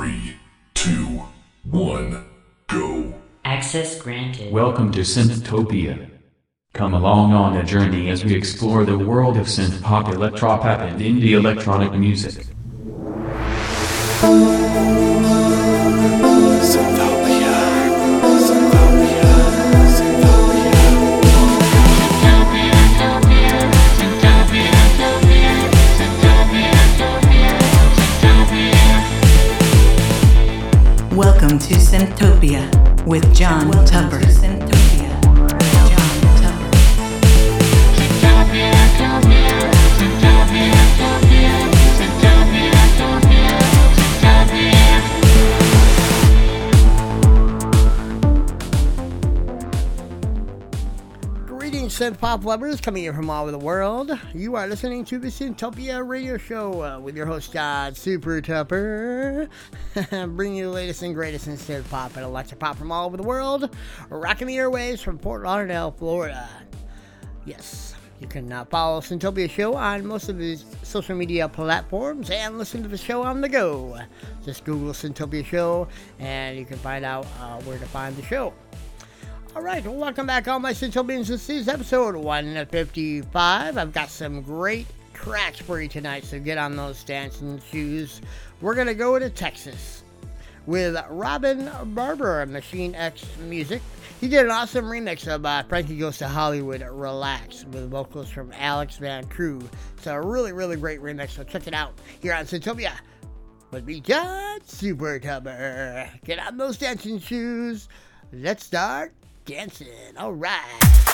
Three, two, one, go. Access granted. Welcome to Synthtopia. Come along on a journey as we explore the world of synth pop, electropop, and indie electronic music. Welcome to Synthtopia with John Tupper. Synth pop lovers, coming in from all over the world. You are listening to the Synthtopia Radio Show uh, with your host, John Super Tupper, bringing you the latest and greatest in synth pop and electro pop from all over the world, rocking the airwaves from Fort Lauderdale, Florida. Yes, you can uh, follow Synthtopia Show on most of the social media platforms and listen to the show on the go. Just Google Synthtopia Show and you can find out uh, where to find the show. All right, welcome back, all my Synthtopians. This is episode 155. I've got some great tracks for you tonight, so get on those dancing shoes. We're going to go to Texas with Robin Barber Machine X Music. He did an awesome remix of uh, Frankie Goes to Hollywood Relax with vocals from Alex Van Crew. It's a really, really great remix, so check it out here on Synthtopia with me, John Super Tupper. Get on those dancing shoes. Let's start dancing. All right.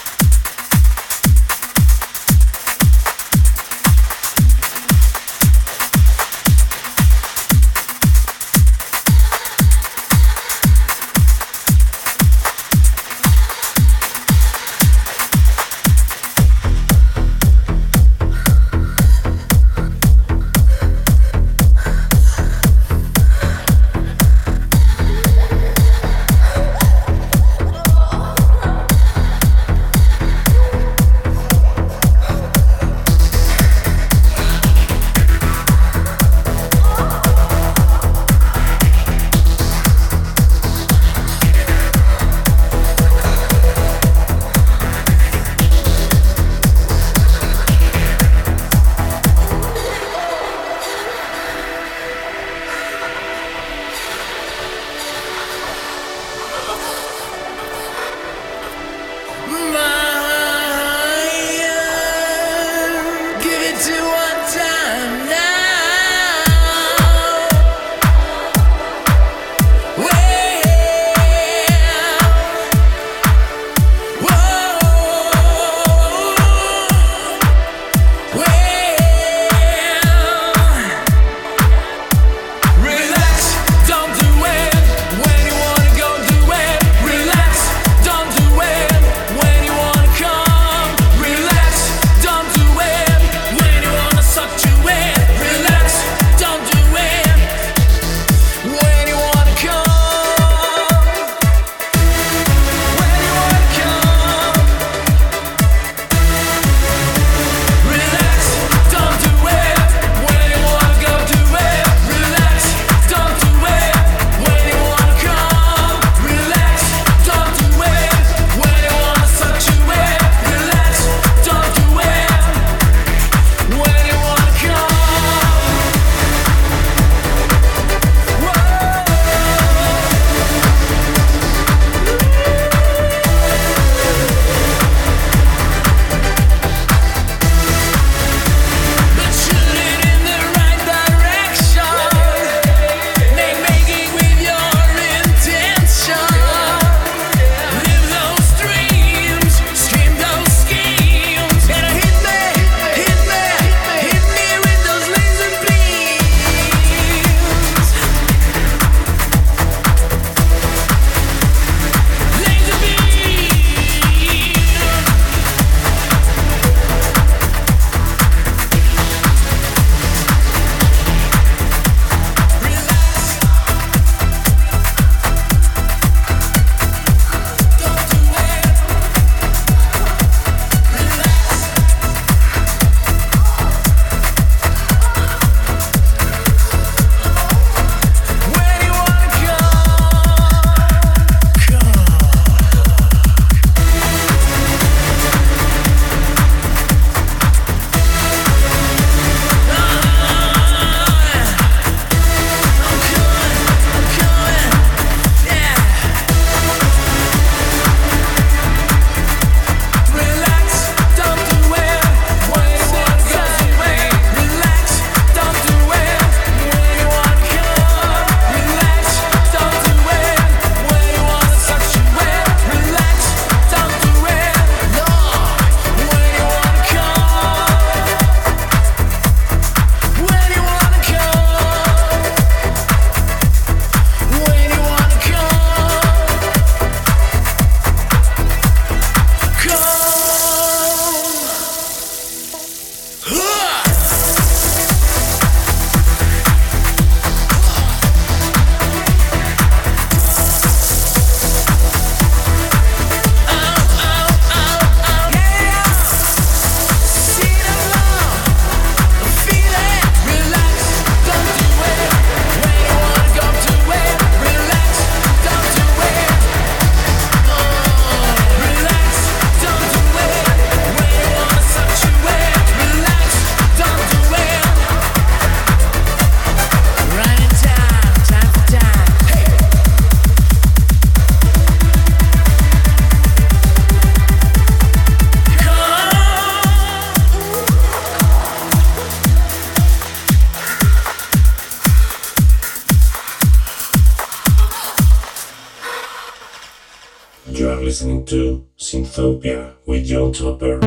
Jumper.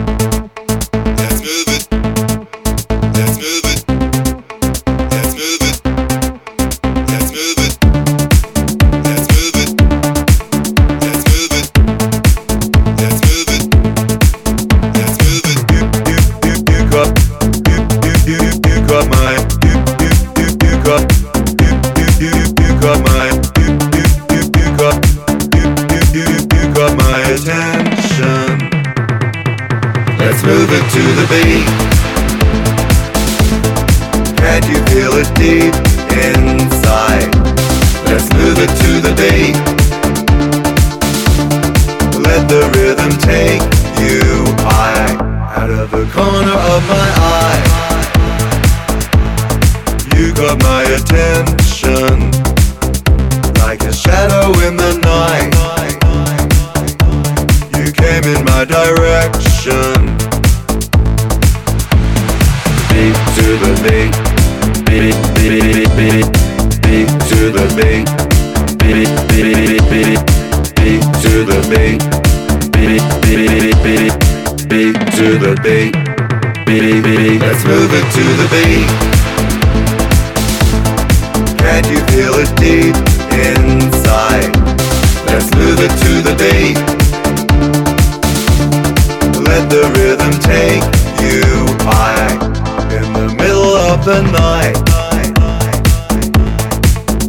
the night.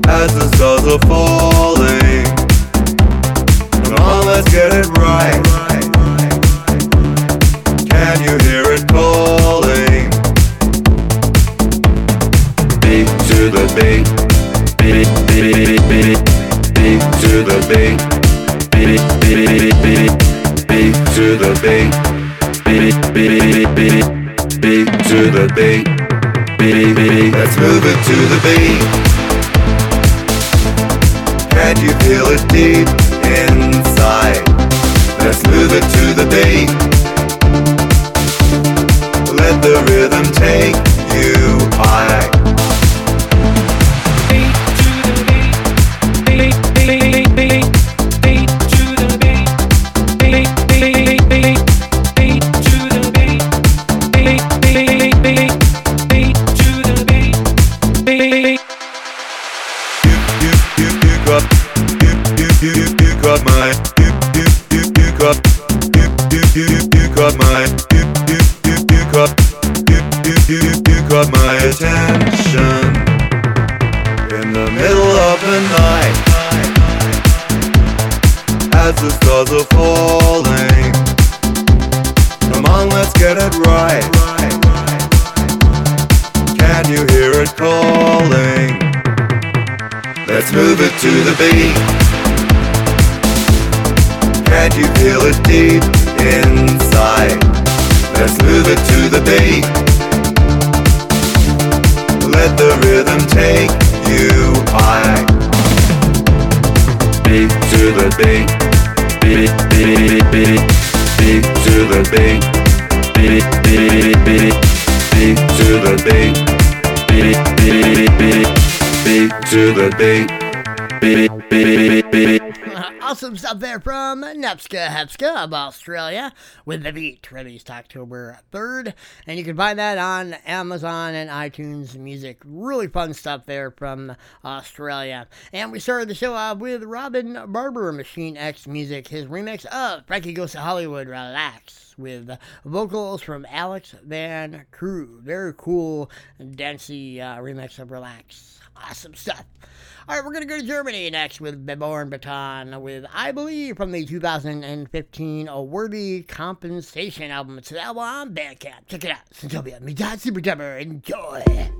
As the stars are falling. Awesome stuff there from Nepska Hepska of Australia with the beat released October 3rd. And you can find that on Amazon and iTunes Music. Really fun stuff there from Australia. And we started the show off with Robin Barber, Machine X Music, his remix of Frankie Goes to Hollywood Relax with vocals from Alex Van Crew. Very cool, dancey uh, remix of Relax. Awesome stuff. All right, we're going to go to Germany next with Beborn Beton with I Believe from the 2015 A Worthy Compensation album. It's available on Bandcamp. Check it out. Synthtopia, Midad Super Enjoy.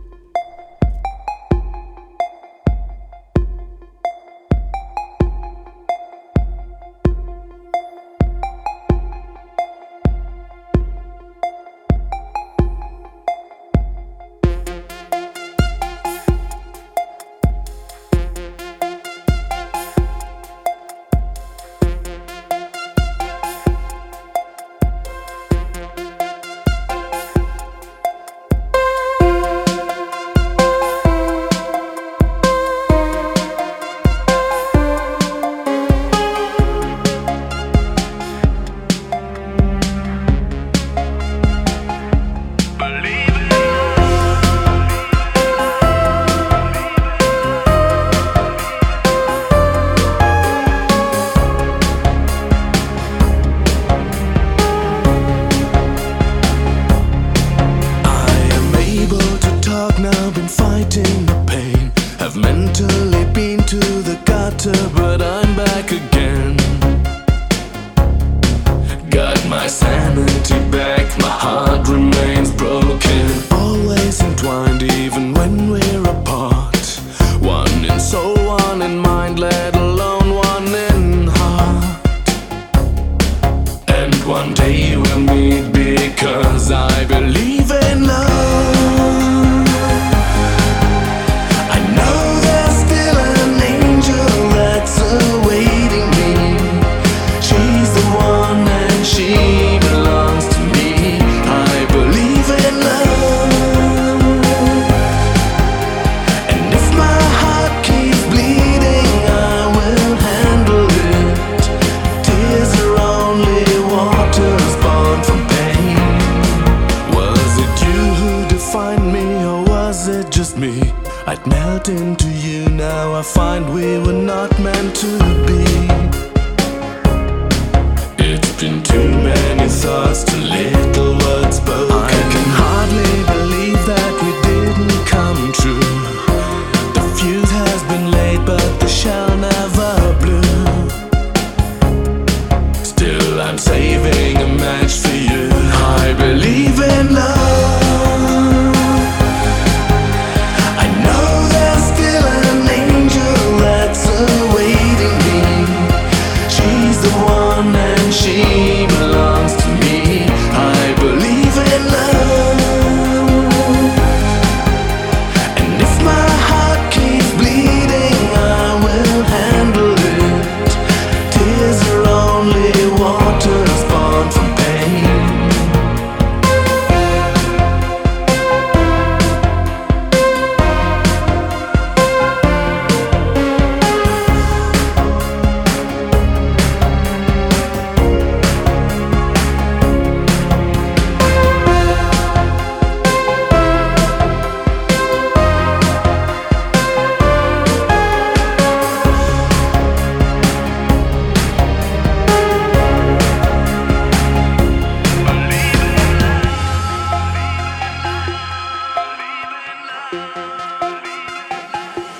One day we'll meet because I believe.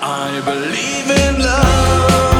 I believe in love.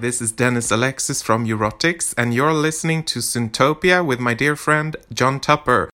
this is Dennis Alexis from Eurotics, and you're listening to Synthtopia with my dear friend John Tupper.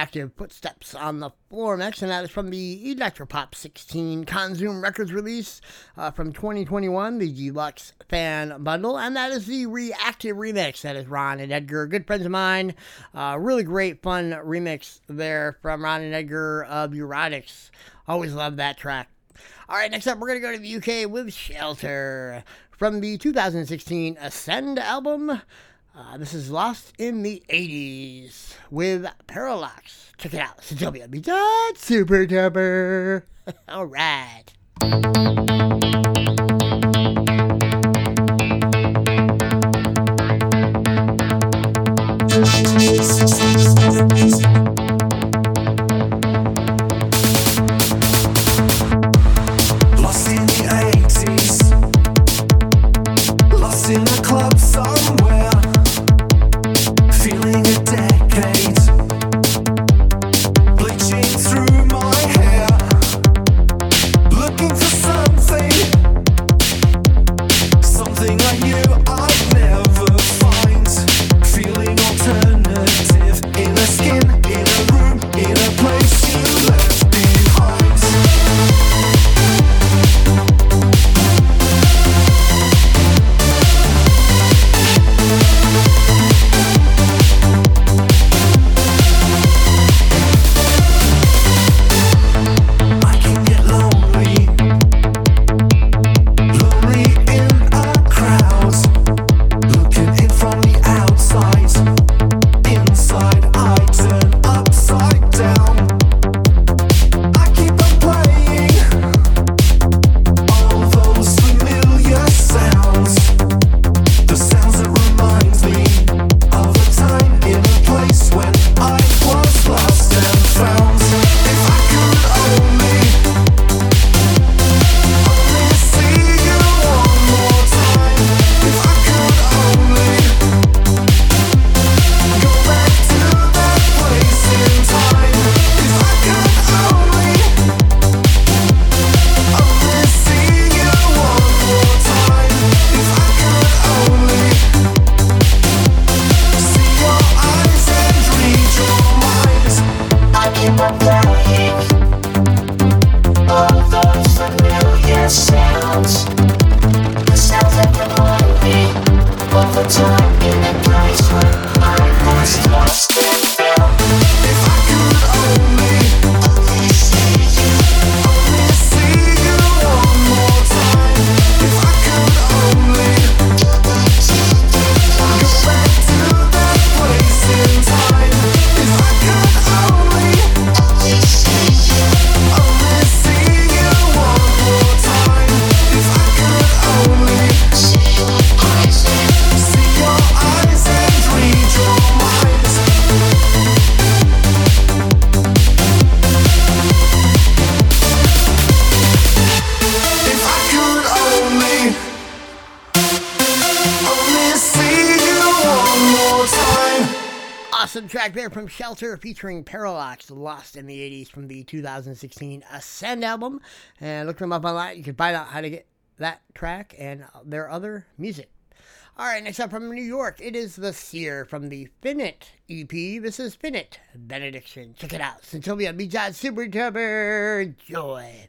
Reactive footsteps on the floor next. And that is from the Electropop 16 Conzoom Records release uh, from 2021, the Deluxe Fan Bundle. And that is the reactive remix. That is Ron and Edgar, good friends of mine. Uh, really great, fun remix there from Ron and Edgar of Erotics. Always love that track. All right, next up, we're going to go to the UK with Shelter from the 2016 Ascend album. Uh, this is Lost in the 80s with Parallax. Check it out. Be. Super duper. All right. Lost from Shelter featuring Parallax, Lost in the 80s from the 2016 Ascend album. And look them up online. You can find out how to get that track and their other music. All right, next up from New York, it is The Seer from the Finit EP. This is Finit Benediction. Check it out. Synthtopia Beach Super Tupper. Joy.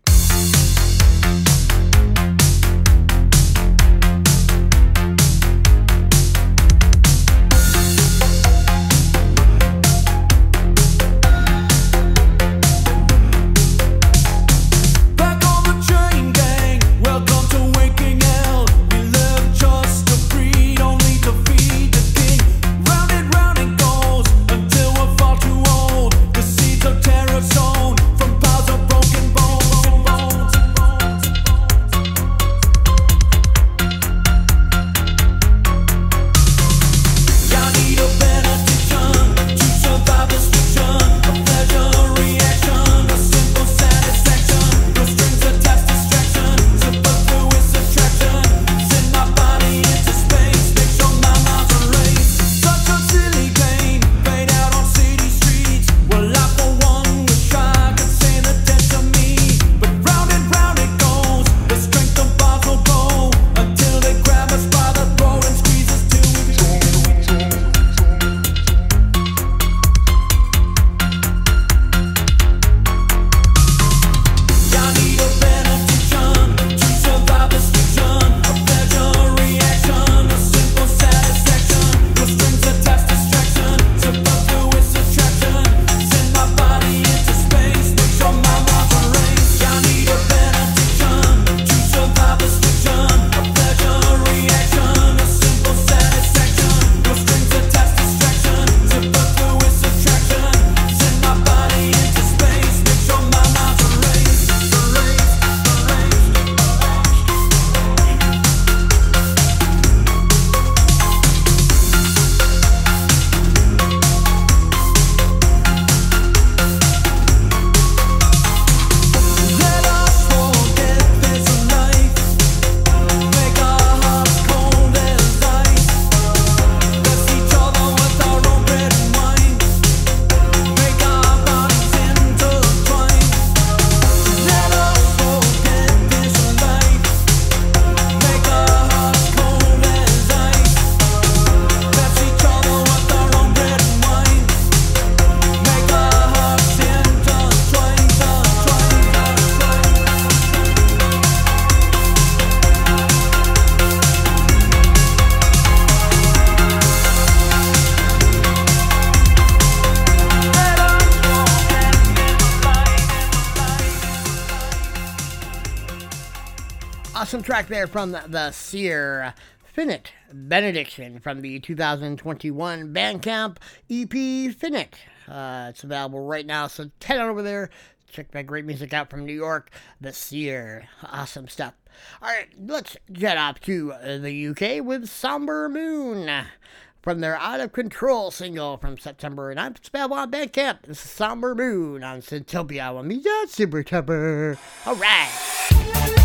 Awesome track there from the, Seer Finit Benediction from the 2021 Bandcamp EP Finit. Uh, it's available right now, so head on over there. Check that great music out from New York, The Seer. Awesome stuff. All right, let's jet off to uh, the UK with Somber Moon from their Out of Control single from September 9th. It's available on Bandcamp. This is Somber Moon on Synthtopia. Well, me, that's Super Tupper. All right.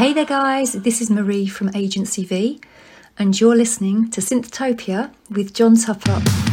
Hey there, guys, this is Marie from Agency V, and you're listening to Synthtopia with John Tupper.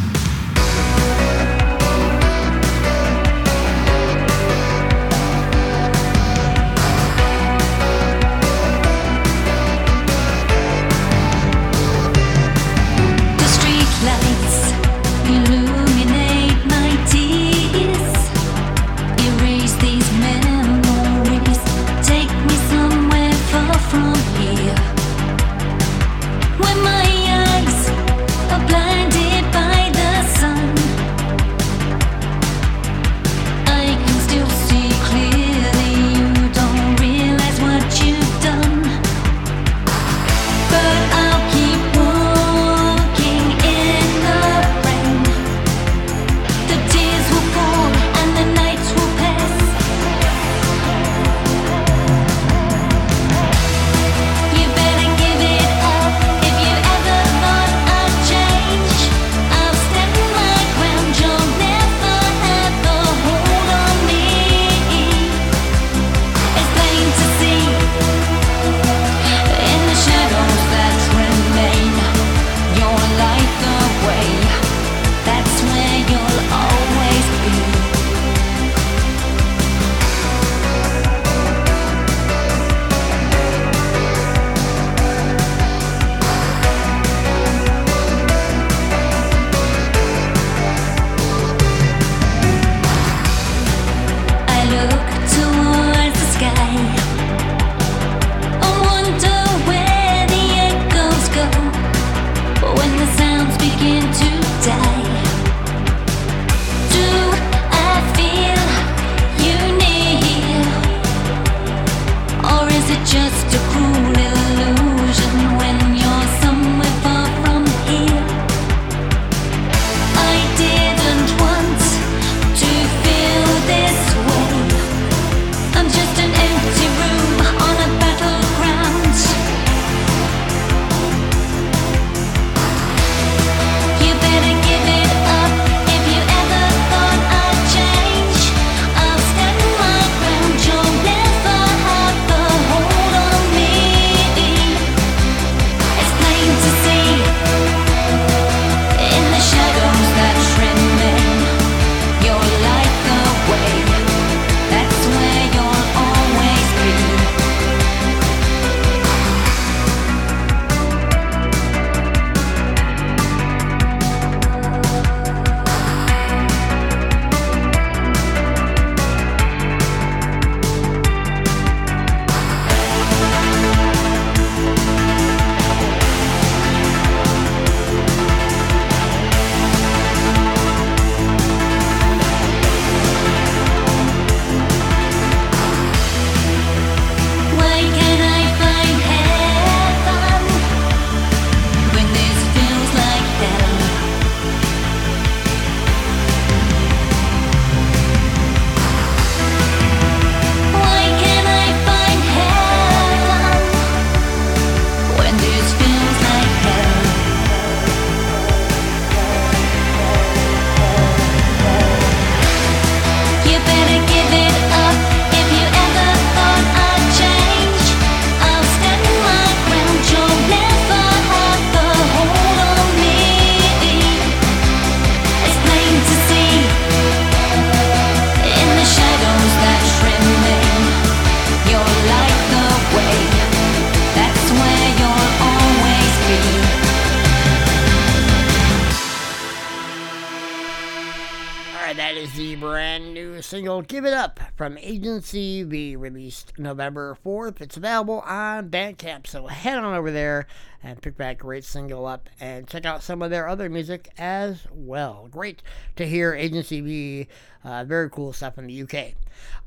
From Agency V, released November 4th. It's available on Bandcamp, so head on over there and pick that great single up and check out some of their other music as well. Great to hear Agency B. uh, very cool stuff in the UK.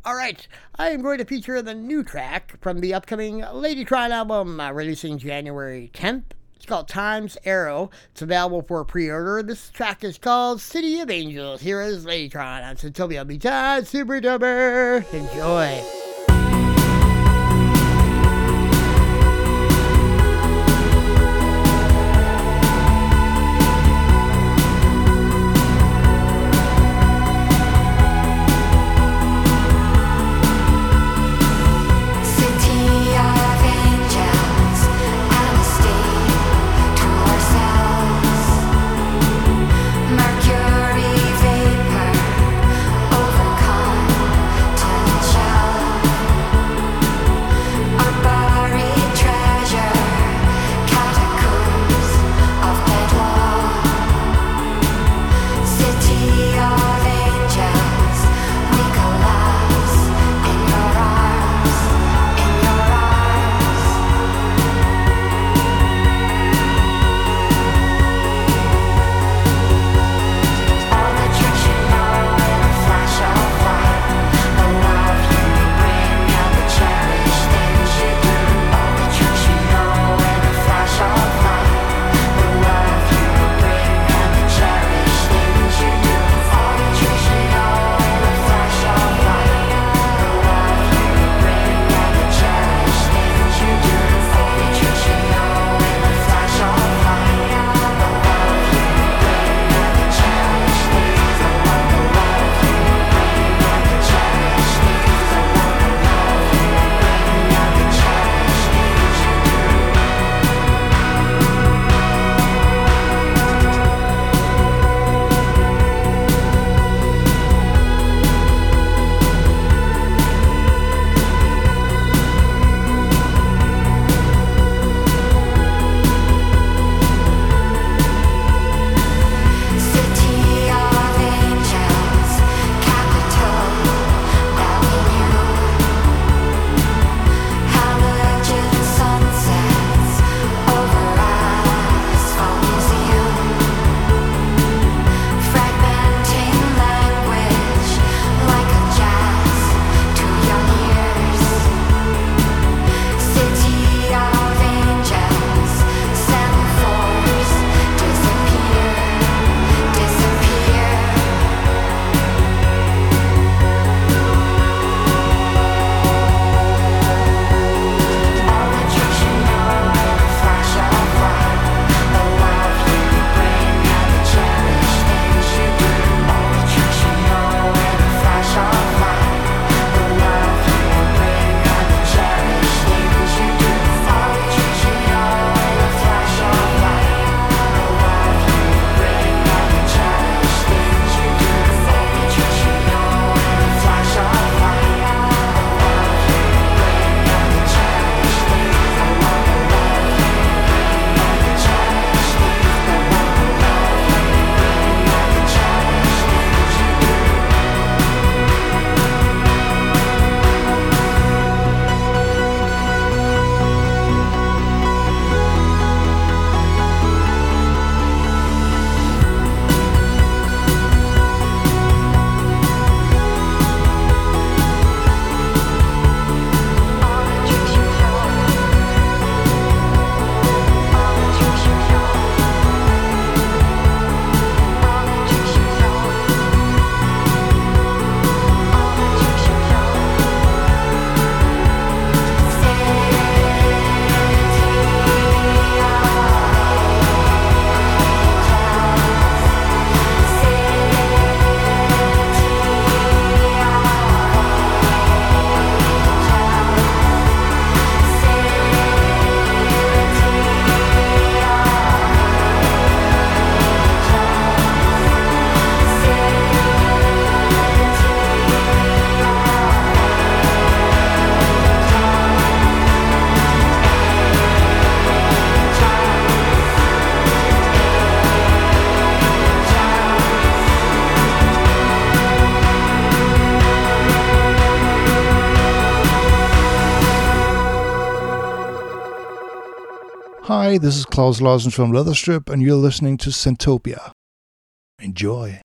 All right, I am going to feature the new track from the upcoming Ladytron album, uh, releasing January 10th. It's called Times Arrow. It's available for pre-order. This track is called City of Angels. Here is Ladytron on Synthtopia Beat Super Duper. Enjoy. Hi, this is Claus Larsen from Leæther Strip, and you're listening to Synthtopia. Enjoy.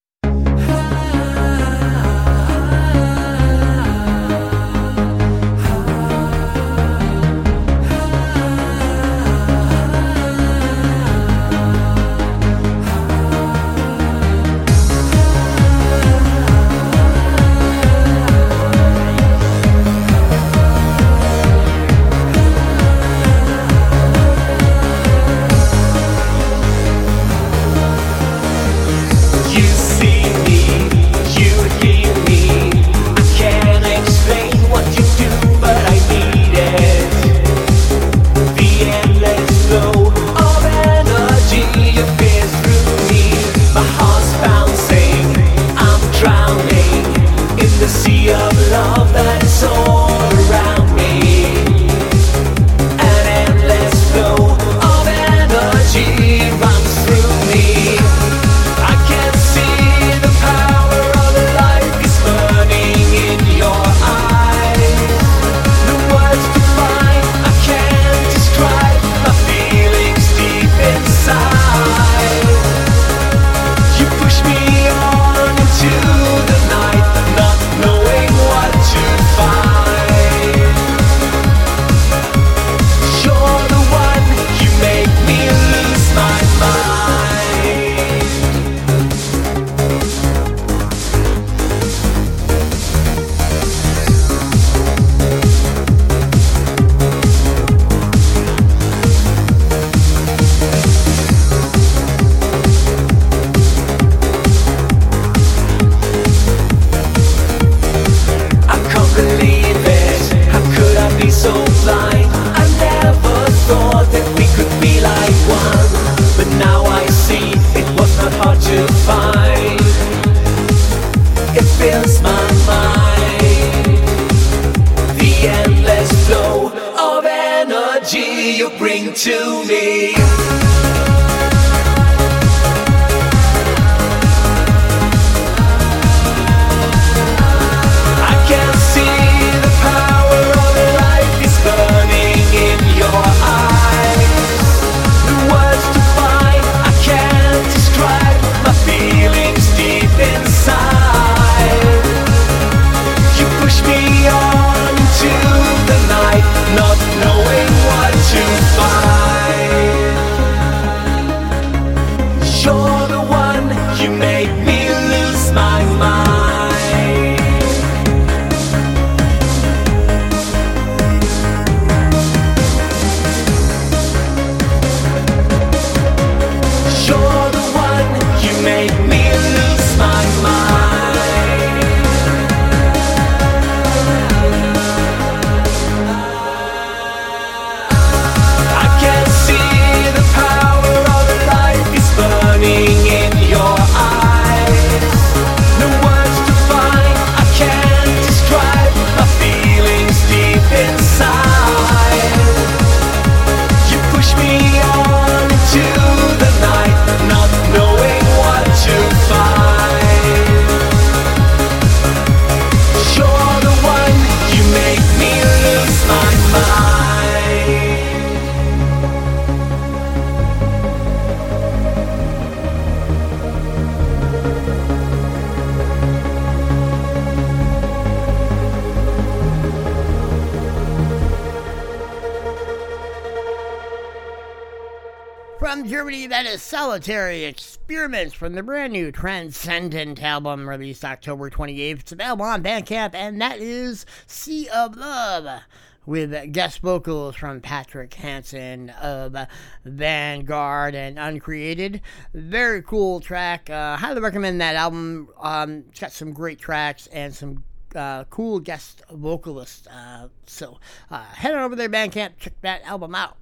Solitary Experiments from the brand new Transcendent album released October 28th. It's available on Bandcamp, and that is Sea of Love with guest vocals from Patrik Hansson of Vanguard and Uncreated. Very cool track. Uh, highly recommend that album. Um, it's got some great tracks and some uh, cool guest vocalists. Uh, so uh, head on over there, Bandcamp, check that album out.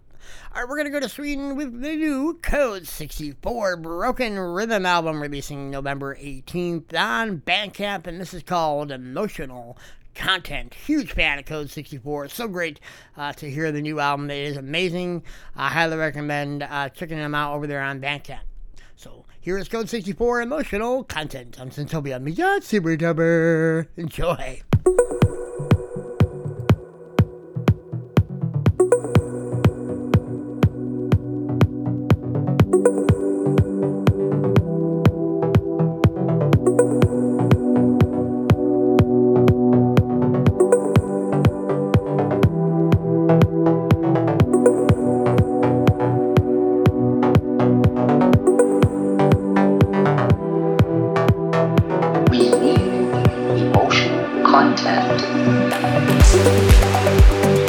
All right, we're going to go to Sweden with the new Code 64 Broken Rhythm album releasing November 18th on Bandcamp, and this is called Emotional Content. Huge fan of Code 64. So great uh, to hear the new album. It is amazing. I highly recommend uh, checking them out over there on Bandcamp. So here is Code 64 Emotional Content. I'm Synthtopia. Me, Super Tupper. Enjoy.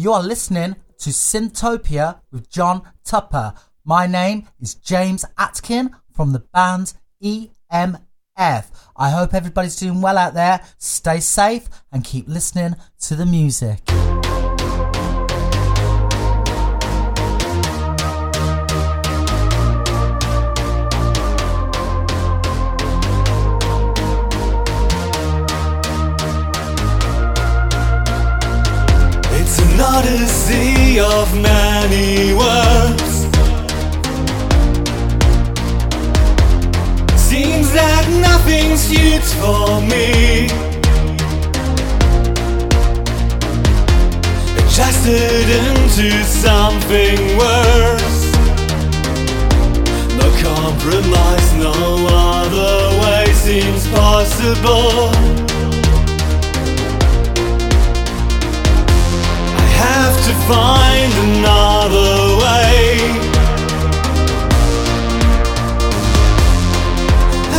You are listening to Synthtopia with John Tupper. My name is James Atkin from the band EMF. I hope everybody's doing well out there. Stay safe and keep listening to the music. Of many words. Seems that nothing suits for me. Adjusted into something worse. No compromise, no other way seems possible. Find another way.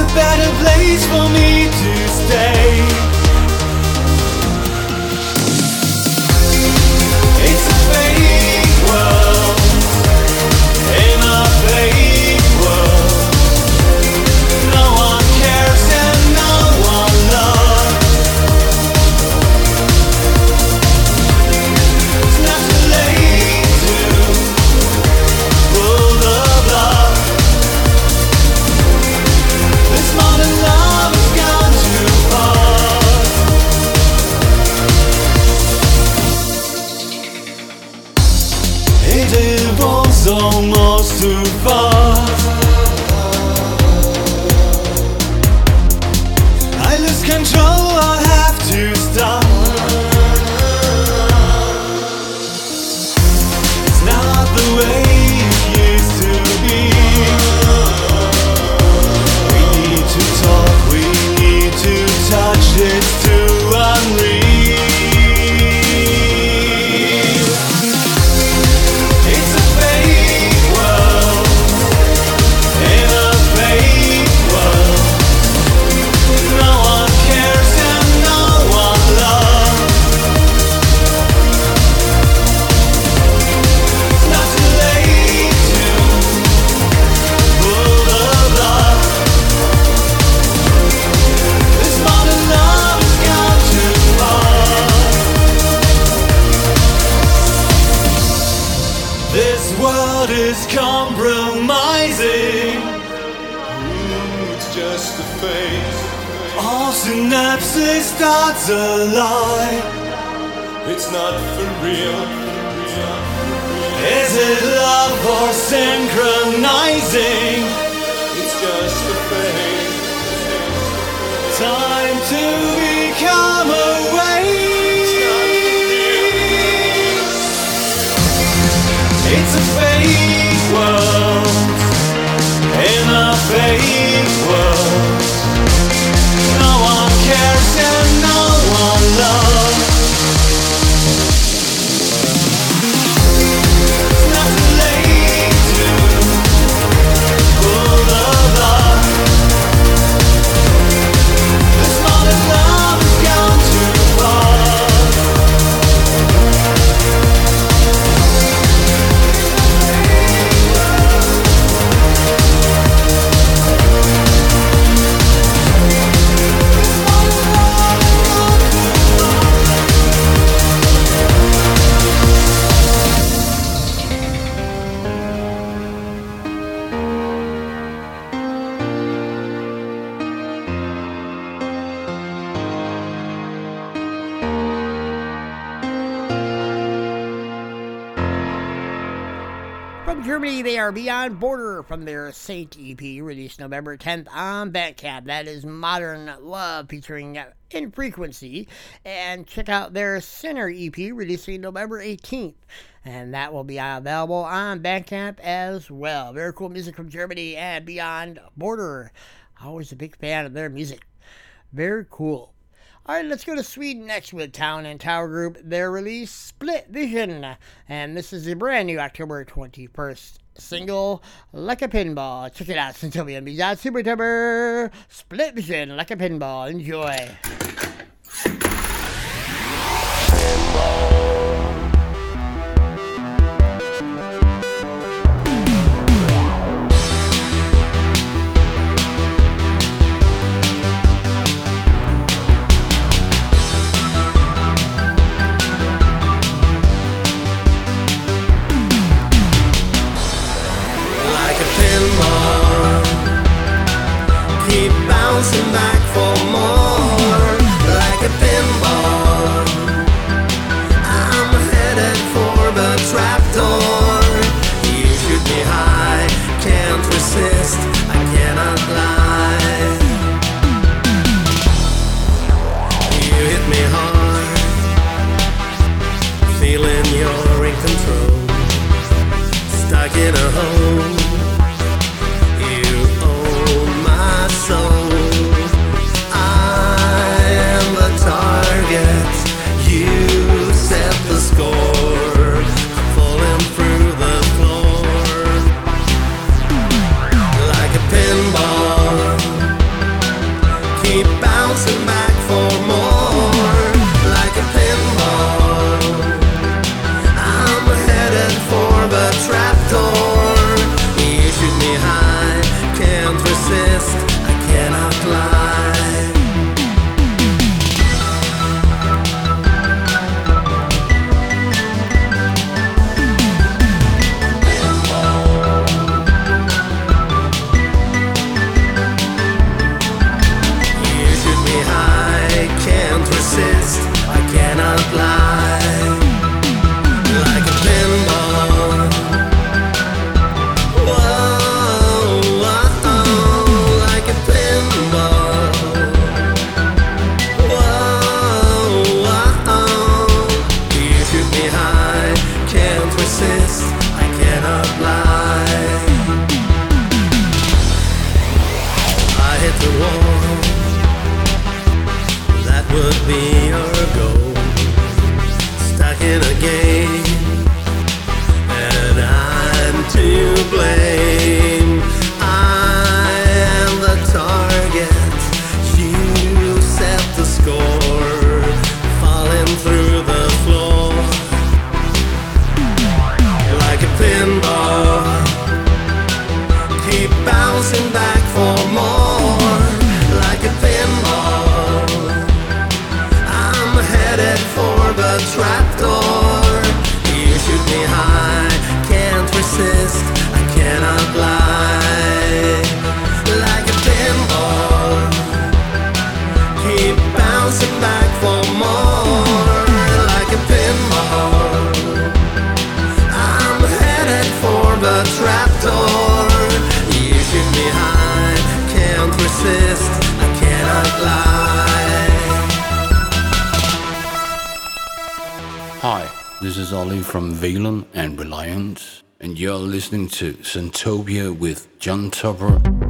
A better place for me to stay. Are Beyond Border from their Saint EP, released November 10th on Bandcamp. That is Modern Love featuring Infrequency. And check out their Sinner EP, releasing November 18th. And that will be available on Bandcamp as well. Very cool music from Germany and Beyond Border. Always a big fan of their music. Very cool. All right, let's go to Sweden next with Town and Tower Group. Their release, Split Vision. And this is a brand new October 21st single, Like a Pinball. Check it out, Centovian Bizarre Super Tupper. Split Vision, Like a Pinball. Enjoy. trapdoor. You shoot me high, can't resist. I cannot lie. This is Ollie from Valen and Reliance, and you're listening to Synthtopia with John Tupper.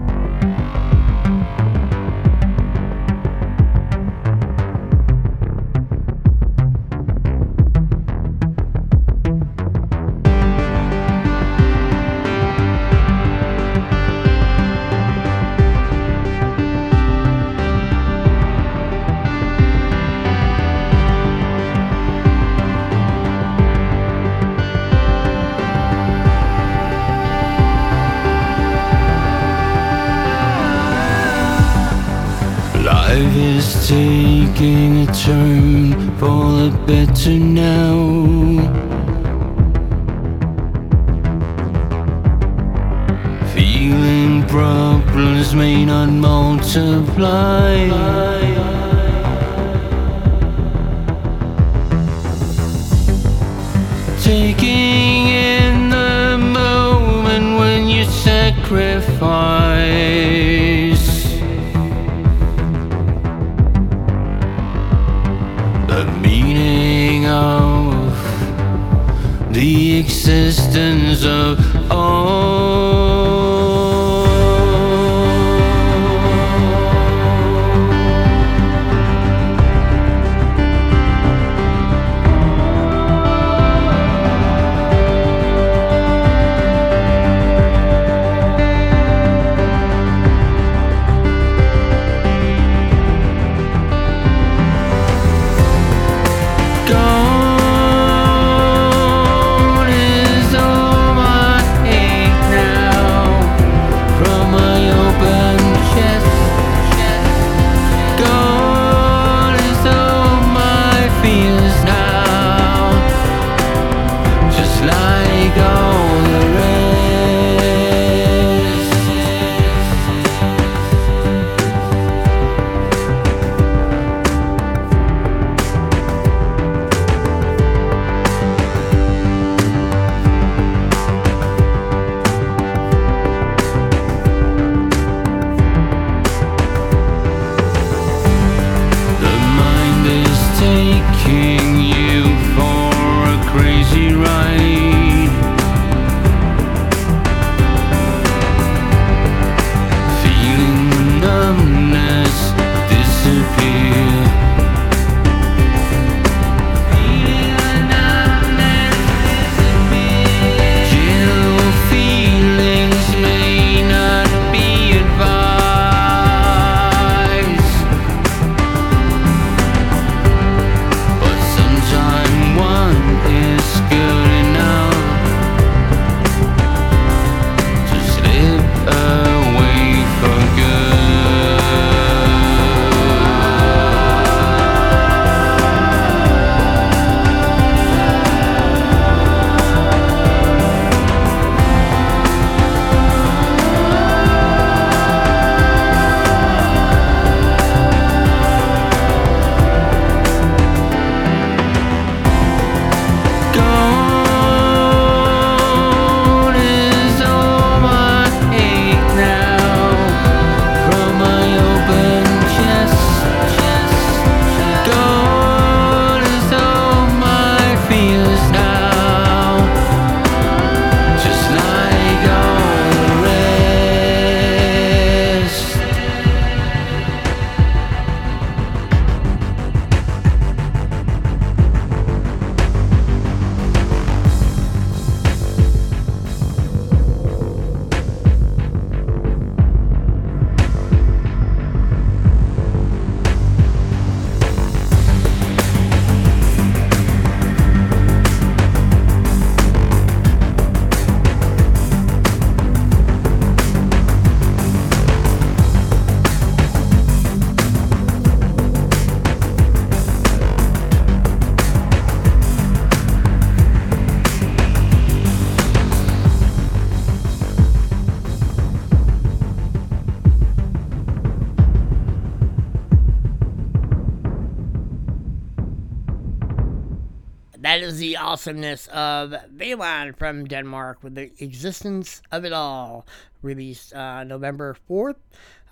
Awesomeness of Velan from Denmark with the existence of it all, released uh, November 4th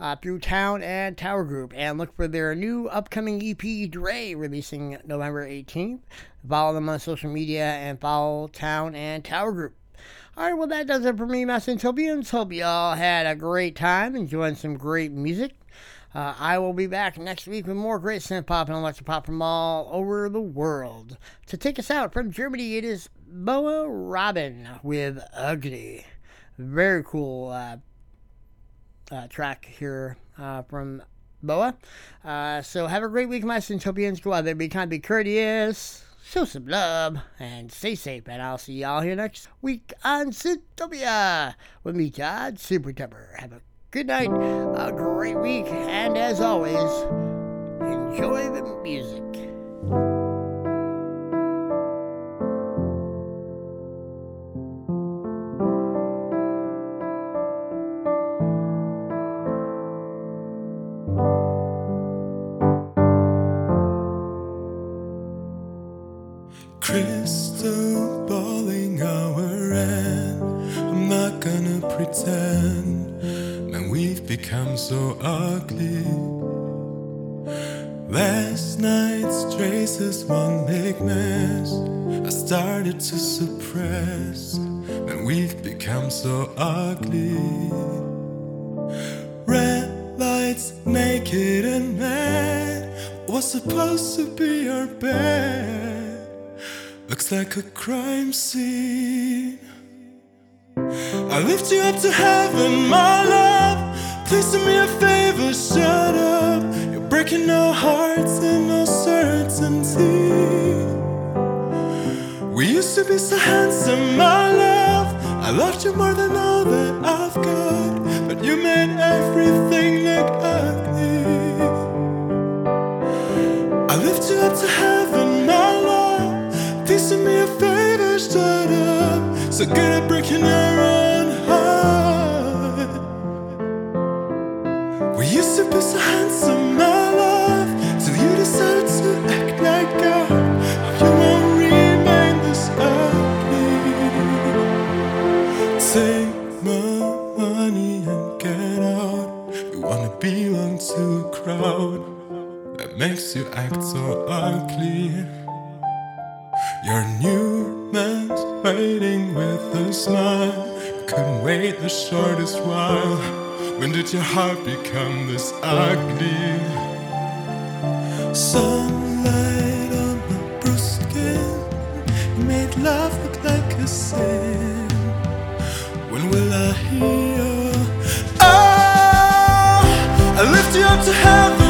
uh, through Town and Tower Group. And look for their new upcoming EP, Dre, releasing November 18th. Follow them on social media and follow Town and Tower Group. All right, well, that does it for me, my Synthtopians. Hope you all had a great time enjoying some great music. Uh, I will be back next week with more great synth pop and electro pop from all over the world. To take us out from Germany, it is Boa Robin with Ugly. Very cool uh, uh, track here uh, from Boa. Uh, so have a great week, my Synthtopians. Go out there, be kind, be courteous, show some love, and stay safe. And I'll see y'all here next week on Synthtopia with me, Todd Tupper. Have a good night, a great week, and as always, enjoy the music. Crystal become so ugly. Last night's traces one big mess. I started to suppress. and we've become so ugly. Red lights, naked and mad. Was supposed to be our bed. Looks like a crime scene. I lift you up to heaven, my love. Please do me a favor, shut up. You're breaking our hearts and no certainty. We used to be so handsome, my love. I loved you more than all that I've got. But you made everything look ugly. I lift you up to heaven, my love. Please do me a favor, shut up. So good at breaking own belong to a crowd that makes you act so ugly. Your new man's waiting with a smile. Couldn't wait the shortest while. When did your heart become this ugly? Sunlight on my bruised skin. Made love look like a sin. When will I hear? Oh, I lift you up to heaven,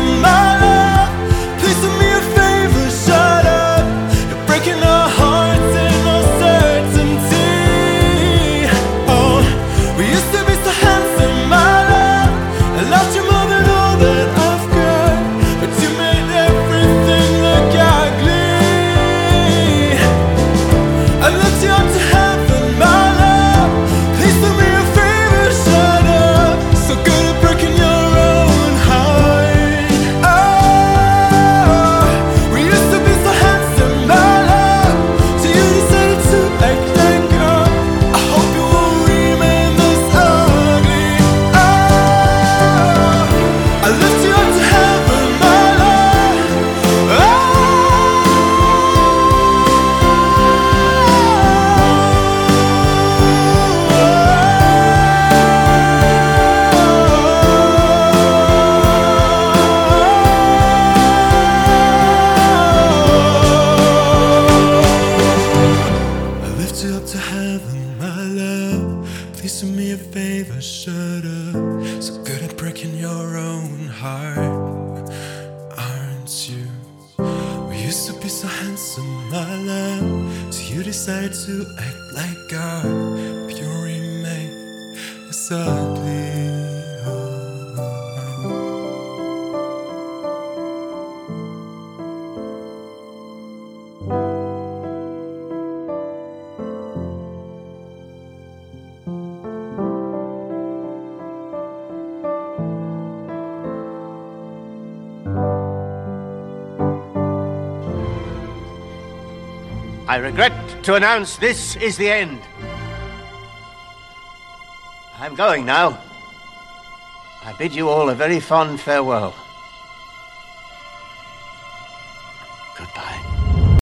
regret to announce this is the end. I'm going now. I bid you all a very fond farewell.